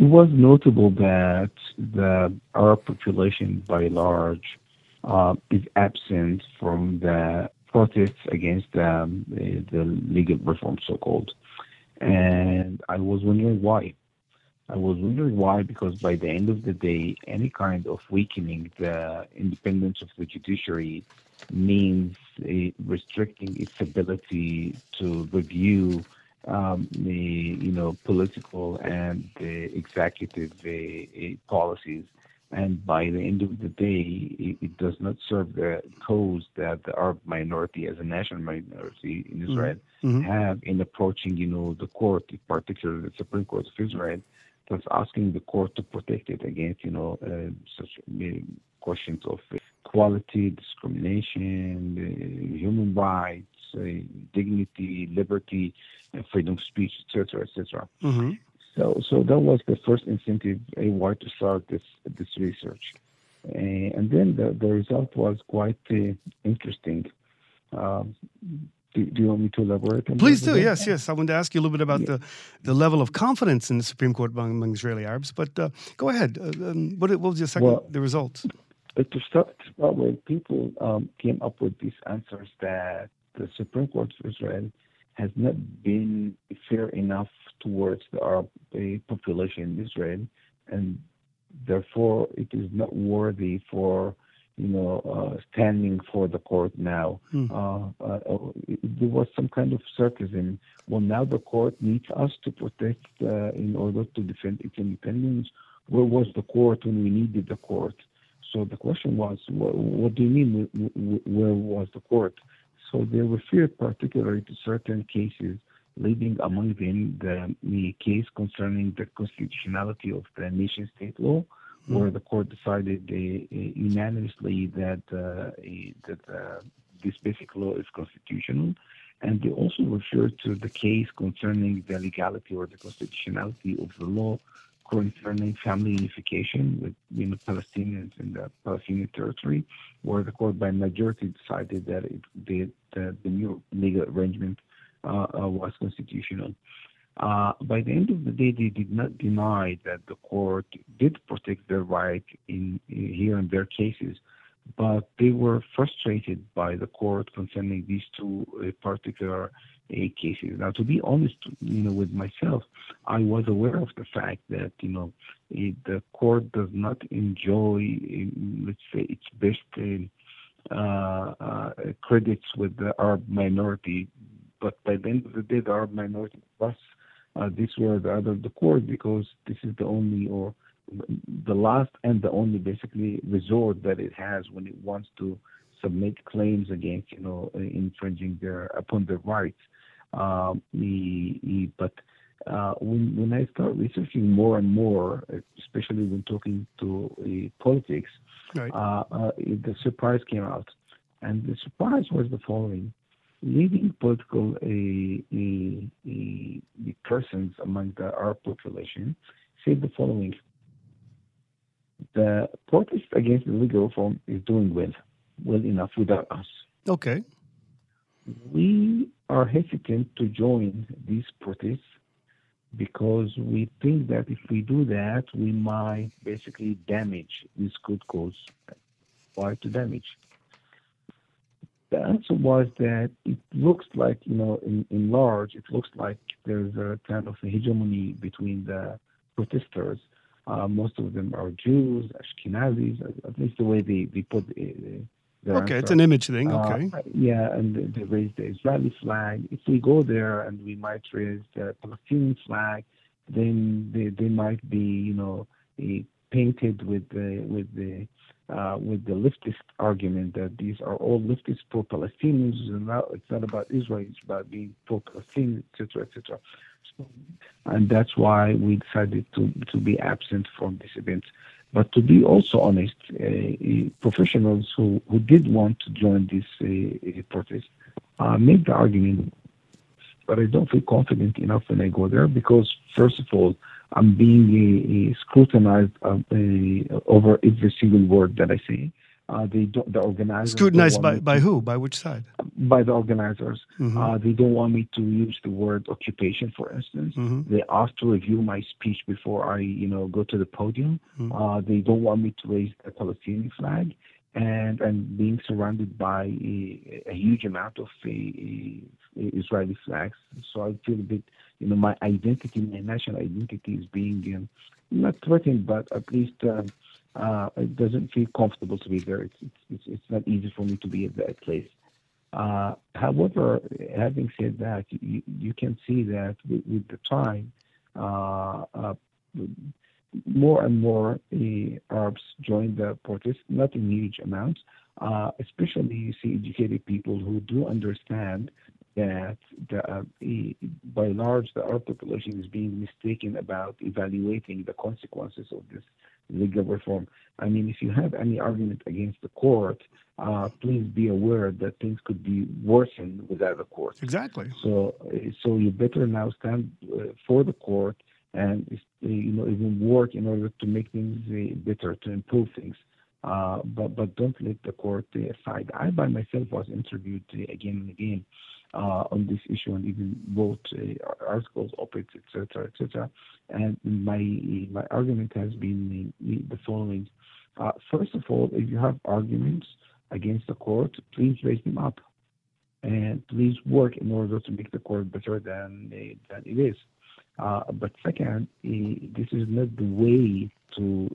it was notable that the Arab population, by large, uh, is absent from the protests against um, the, the legal reform, so-called. And I was wondering why. I was wondering why, because by the end of the day, any kind of weakening the independence of the judiciary means uh, restricting its ability to review um, the you know political and the executive uh, policies and by the end of the day, it, it, does not serve the cause that the Arab minority, as a national minority in mm-hmm. Israel, mm-hmm. have in approaching, you know, the court, particularly the Supreme Court of Israel, that's asking the court to protect it against, you know, uh, such uh, questions of equality, discrimination, uh, human rights, uh, dignity, liberty, freedom of speech, etc., etc. Mm-hmm. So, so that was the first incentive I wanted to start this this research, uh, and then the, the result was quite uh, interesting. Um, do, do, you want me to elaborate? Please do. Yes, yes. I wanted to ask you a little bit about yeah. the, the level of confidence in the Supreme Court among, among Israeli Arabs. But uh, go ahead. Uh, um, what, what, was your second well, the results? Uh, to start, well, people um, came up with these answers that the Supreme Court of Israel has not been fair enough towards the Arab population in Israel, and therefore it is not worthy for you know uh, standing for the court now. Mm. Uh, uh, there was some kind of sarcasm. Well, now the court needs us to protect uh, in order to defend its independence. Where was the court when we needed the court? So the question was, what, what do you mean? Where was the court? So they referred particularly to certain cases, leading among them the, the case concerning the constitutionality of the nation state law, mm-hmm. where the court decided uh, unanimously that, uh, that uh, this basic law is constitutional. And they also referred to the case concerning the legality or the constitutionality of the law concerning family unification with you know, Palestinians in the Palestinian territory, where the court by majority decided that it, the, the, the new legal arrangement uh, uh, was constitutional. Uh, by the end of the day, they did not deny that the court did protect their right in, in here in their cases, but they were frustrated by the court concerning these two uh, particular cases. Now, to be honest, you know, with myself, I was aware of the fact that you know it, the court does not enjoy, let's say, its best uh, uh, credits with the Arab minority. But by the end of the day, the Arab minority plus uh, this word out of the court because this is the only or the last and the only basically resort that it has when it wants to submit claims against you know infringing their upon their rights um, but uh, when, when I start researching more and more, especially when talking to uh, politics, right. uh, uh the surprise came out. And the surprise was the following. Leading political persons among the Arab population said the following. The protest against the legal reform is doing well, well enough without us. Okay. We are hesitant to join these protests because we think that if we do that, we might basically damage this good cause. Why to damage? The answer was that it looks like, you know, in, in large, it looks like there's a kind of a hegemony between the protesters. Uh, most of them are Jews, Ashkenazis, at least the way they, they put it okay, it's an image thing. Uh, okay. Uh, yeah, and they raise the Israeli flag. If we go there and we might raise the Palestinian flag, then they, they might be, you know, painted with the with the uh, with the leftist argument that these are all leftist pro-Palestinians, and not, it's not about Israel; it's about being pro-Palestinian, etc., etc. So, and that's why we decided to to be absent from this event. But to be also honest, uh, uh, professionals who, who did want to join this uh, protest uh, made the argument, but I don't feel confident enough when I go there because, first of all, I'm being uh, scrutinized uh, over every single word that I say. Uh, they don't. The organizers scrutinized by, by who? By which side? By the organizers. Mm-hmm. Uh, they don't want me to use the word occupation, for instance. Mm-hmm. They ask to review my speech before I, you know, go to the podium. Mm-hmm. Uh, they don't want me to raise the Palestinian flag, and and being surrounded by a, a huge amount of Israeli flags. So I feel a bit, you know, my identity, my national identity is being um, not threatened, but at least. Um, uh, it doesn't feel comfortable to be there. It's, it's, it's not easy for me to be at that place. Uh, however, having said that, you, you can see that with, with the time, uh, uh more and more uh, Arabs join the protest, not in huge amounts. Uh, especially, you see educated people who do understand that the, uh, by large the Arab population is being mistaken about evaluating the consequences of this legal reform. I mean, if you have any argument against the court, uh, please be aware that things could be worsened without the court. Exactly. So, so you better now stand uh, for the court and you know even work in order to make things uh, better, to improve things. Uh, but but don't let the court aside. I by myself was interviewed again and again uh, on this issue and even wrote uh, articles, op-eds, etc., etc. And my my argument has been the, following: uh, first of all, if you have arguments against the court, please raise them up, and please work in order to make the court better than than it is. Uh, but second, this is not the way to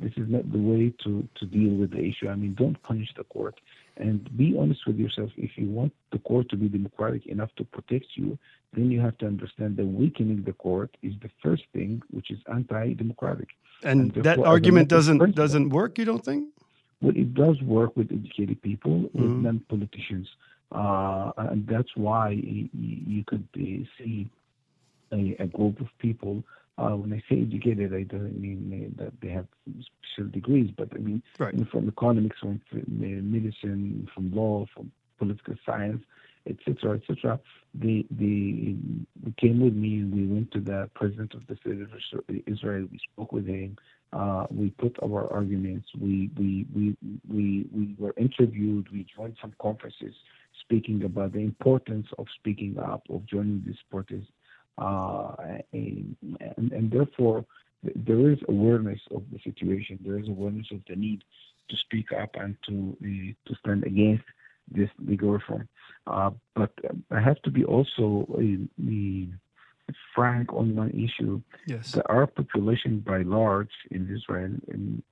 this is not the way to, to deal with the issue. I mean, don't punish the court and be honest with yourself. If you want the court to be democratic enough to protect you, then you have to understand that weakening the court is the first thing which is anti-democratic. And, and that argument doesn't doesn't work. You don't think? Well, it does work with educated people, with mm-hmm. non-politicians, uh, and that's why you could see a, a group of people when I say educated, I don't mean that they have special degrees, but I mean right. from economics, from medicine, from law, from political science, etc., etc. They they came with me. We went to the president of the state of Israel. We spoke with him. Uh, we put our arguments. We we we we we were interviewed. We joined some conferences speaking about the importance of speaking up, of joining these protests uh, and, and therefore there is awareness of the situation. There is awareness of the need to speak up and to uh, to stand against this legal reform. Uh, but I have to be also uh, frank on one issue. Yes. The Arab population, by large, in Israel, in,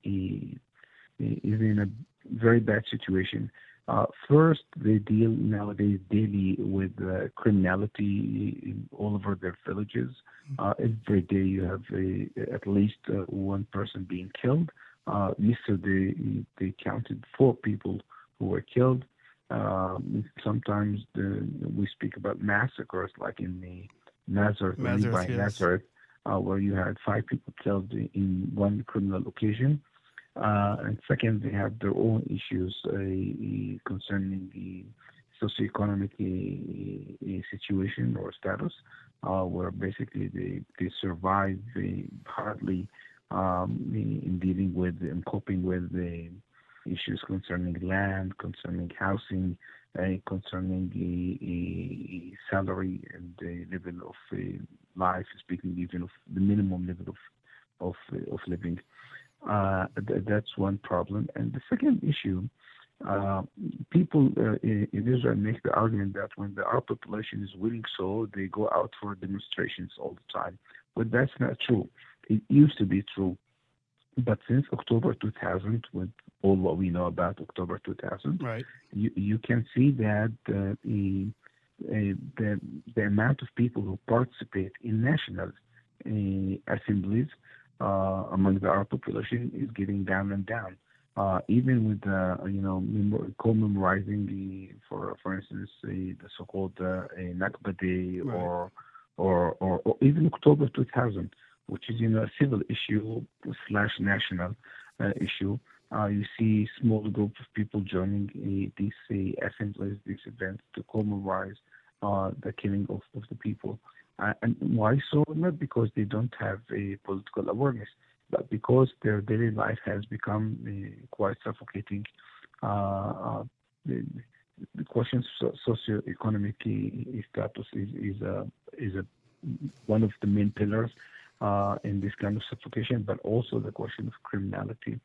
is in a very bad situation. Uh, first, they deal nowadays daily with uh, criminality all over their villages. Mm-hmm. Uh, every day you have a, at least uh, one person being killed. Uh, yesterday they counted four people who were killed. Um, sometimes the, we speak about massacres, like in the Nazareth, Nazareth yes. Nazareth, uh, where you had five people killed in one criminal occasion. Uh, and second, they have their own issues uh, concerning the socioeconomic uh, situation or status, uh, where basically they, they survive hardly um, in dealing with and coping with the issues concerning land, concerning housing, uh, concerning the salary and the level of life, speaking even of the minimum level of of, of living. Uh, th- that's one problem. And the second issue, uh, people uh, in, in, Israel make the argument that when the Arab population is willing so, they go out for demonstrations all the time. But that's not true. It used to be true. But since October 2000, with all what we know about October 2000, right. you, you can see that uh, the, uh, the, the amount of people who participate in national uh, assemblies among the Arab population is getting down and down. Uh, even with uh, you know commemorizing the for for instance the, the so-called uh, Nakba Day right. or, or, or or even October 2000, which is you know a civil issue slash national uh, issue. Uh, you see small group of people joining uh, these uh, assemblies, these events to commemorate uh, the killing of, of the people. And why so? Not because they don't have a political awareness. but because their daily life has become uh, quite suffocating, uh, uh, the, the question of socioeconomic status is is a is a one of the main pillars uh, in this kind of suffocation, but also the question of criminality.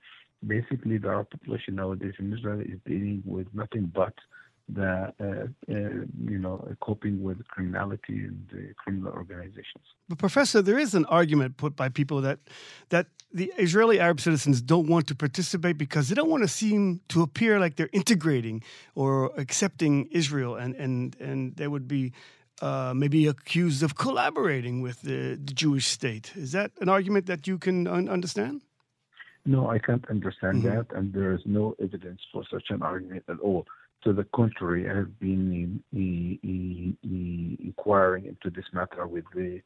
Basically, the Arab population nowadays in Israel is dealing with nothing but the uh, uh, you know coping with criminality and uh, criminal organizations. But professor, there is an argument put by people that that the Israeli Arab citizens don't want to participate because they don't want to seem to appear like they're integrating or accepting Israel, and and and they would be. Uh, maybe accused of collaborating with the, the, Jewish state. Is that an argument that you can un- understand? No, I can't understand mm-hmm. that, and there is no evidence for such an argument at all. To the contrary, I have been inquiring into this matter with the,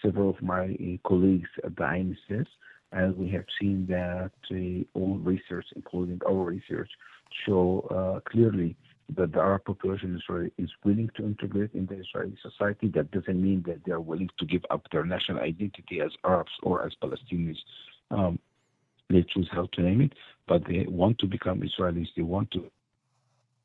several of my colleagues at the INSS, and we have seen that uh, all research, including our research, show uh, clearly that the Arab population in Israel is willing to integrate in the Israeli society. That doesn't mean that they are willing to give up their national identity as Arabs or as Palestinians. Um, they choose how to name it, but they want to become Israelis. They want to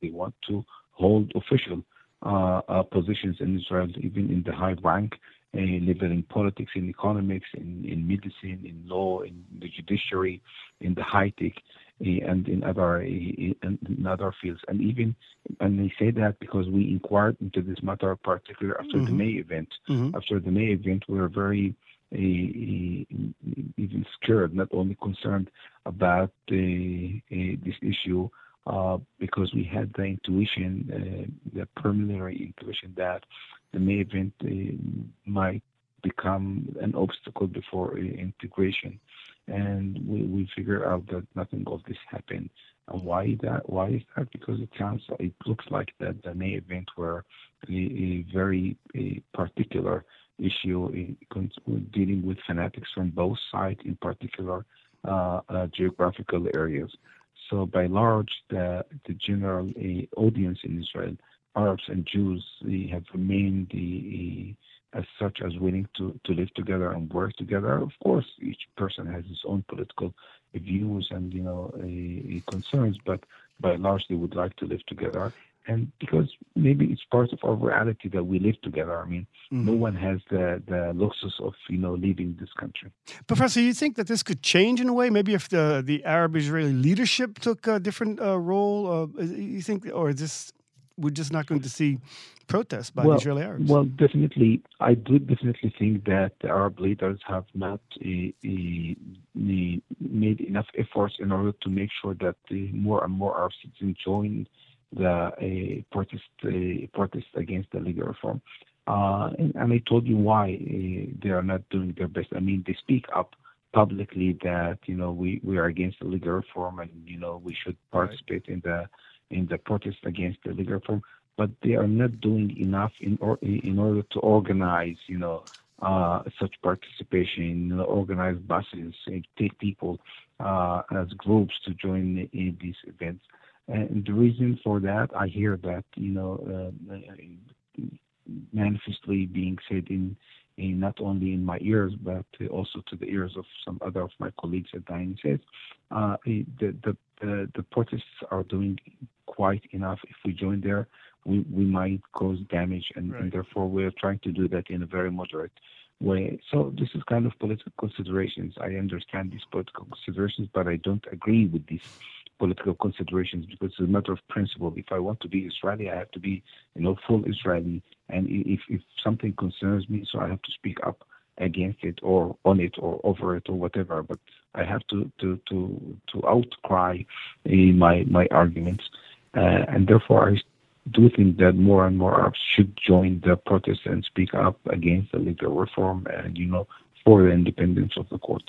they want to hold official uh, uh, positions in Israel, even in the high rank uh, level in politics, in economics, in, in medicine, in law, in the judiciary, in the high tech, uh, and in other uh, in other fields. And even and they say that because we inquired into this matter, particularly after mm-hmm. the May event. Mm-hmm. After the May event, we were very uh, even scared, not only concerned about this issue uh, because we had the intuition, uh, the preliminary intuition that the May event uh, might become an obstacle before integration. And we, we figured out that nothing of this happened. And why that? Why is that? Because it sounds, it looks like that the May event were a, a very a particular issue in, dealing with fanatics from both sides, in particular uh, uh, geographical areas. So by large, the, the general uh, audience in Israel, Arabs and Jews, they have remained uh, as such as willing to, to live together and work together. Of course, each person has his own political views and you know concerns, but by large, they would like to live together and because maybe it's part of our reality that we live together. I mean, mm-hmm. no one has the the luxus of you know leaving this country. Professor, you think that this could change in a way? Maybe if the the Arab Israeli leadership took a different uh, role, uh, you think, or is this we're just not going to see protests by well, the Israeli Arabs? Well, definitely, I do definitely think that the Arab leaders have not uh, uh, made enough efforts in order to make sure that the more and more Arab citizens join the protest protest against the legal reform. Uh, and, and, I told you why uh, they are not doing their best. I mean, they speak up publicly that you know we, we are against the legal reform and you know we should participate in the in the protest against the legal reform, but they are not doing enough in or in order to organize you know uh, such participation, you know, organize buses, take people uh, as groups to join in these events. And the reason for that, I hear that, you know, uh, manifestly being said in, in, not only in my ears, but also to the ears of some other of my colleagues at INSS. Uh, the, the, the, the protests are doing quite enough. If we join there, we, we might cause damage, and, right. and therefore we're trying to do that in a very moderate way. So this is kind of political considerations. I understand these political considerations, but I don't agree with these political considerations because it's a matter of principle. If I want to be Israeli, I have to be, you know, full Israeli. And if, if something concerns me, so I have to speak up against it or on it or over it or whatever. But I have to to to to outcry my my arguments, uh, and therefore I do think that more and more Arabs should join the protest and speak up against the legal reform and you know for the independence of the court.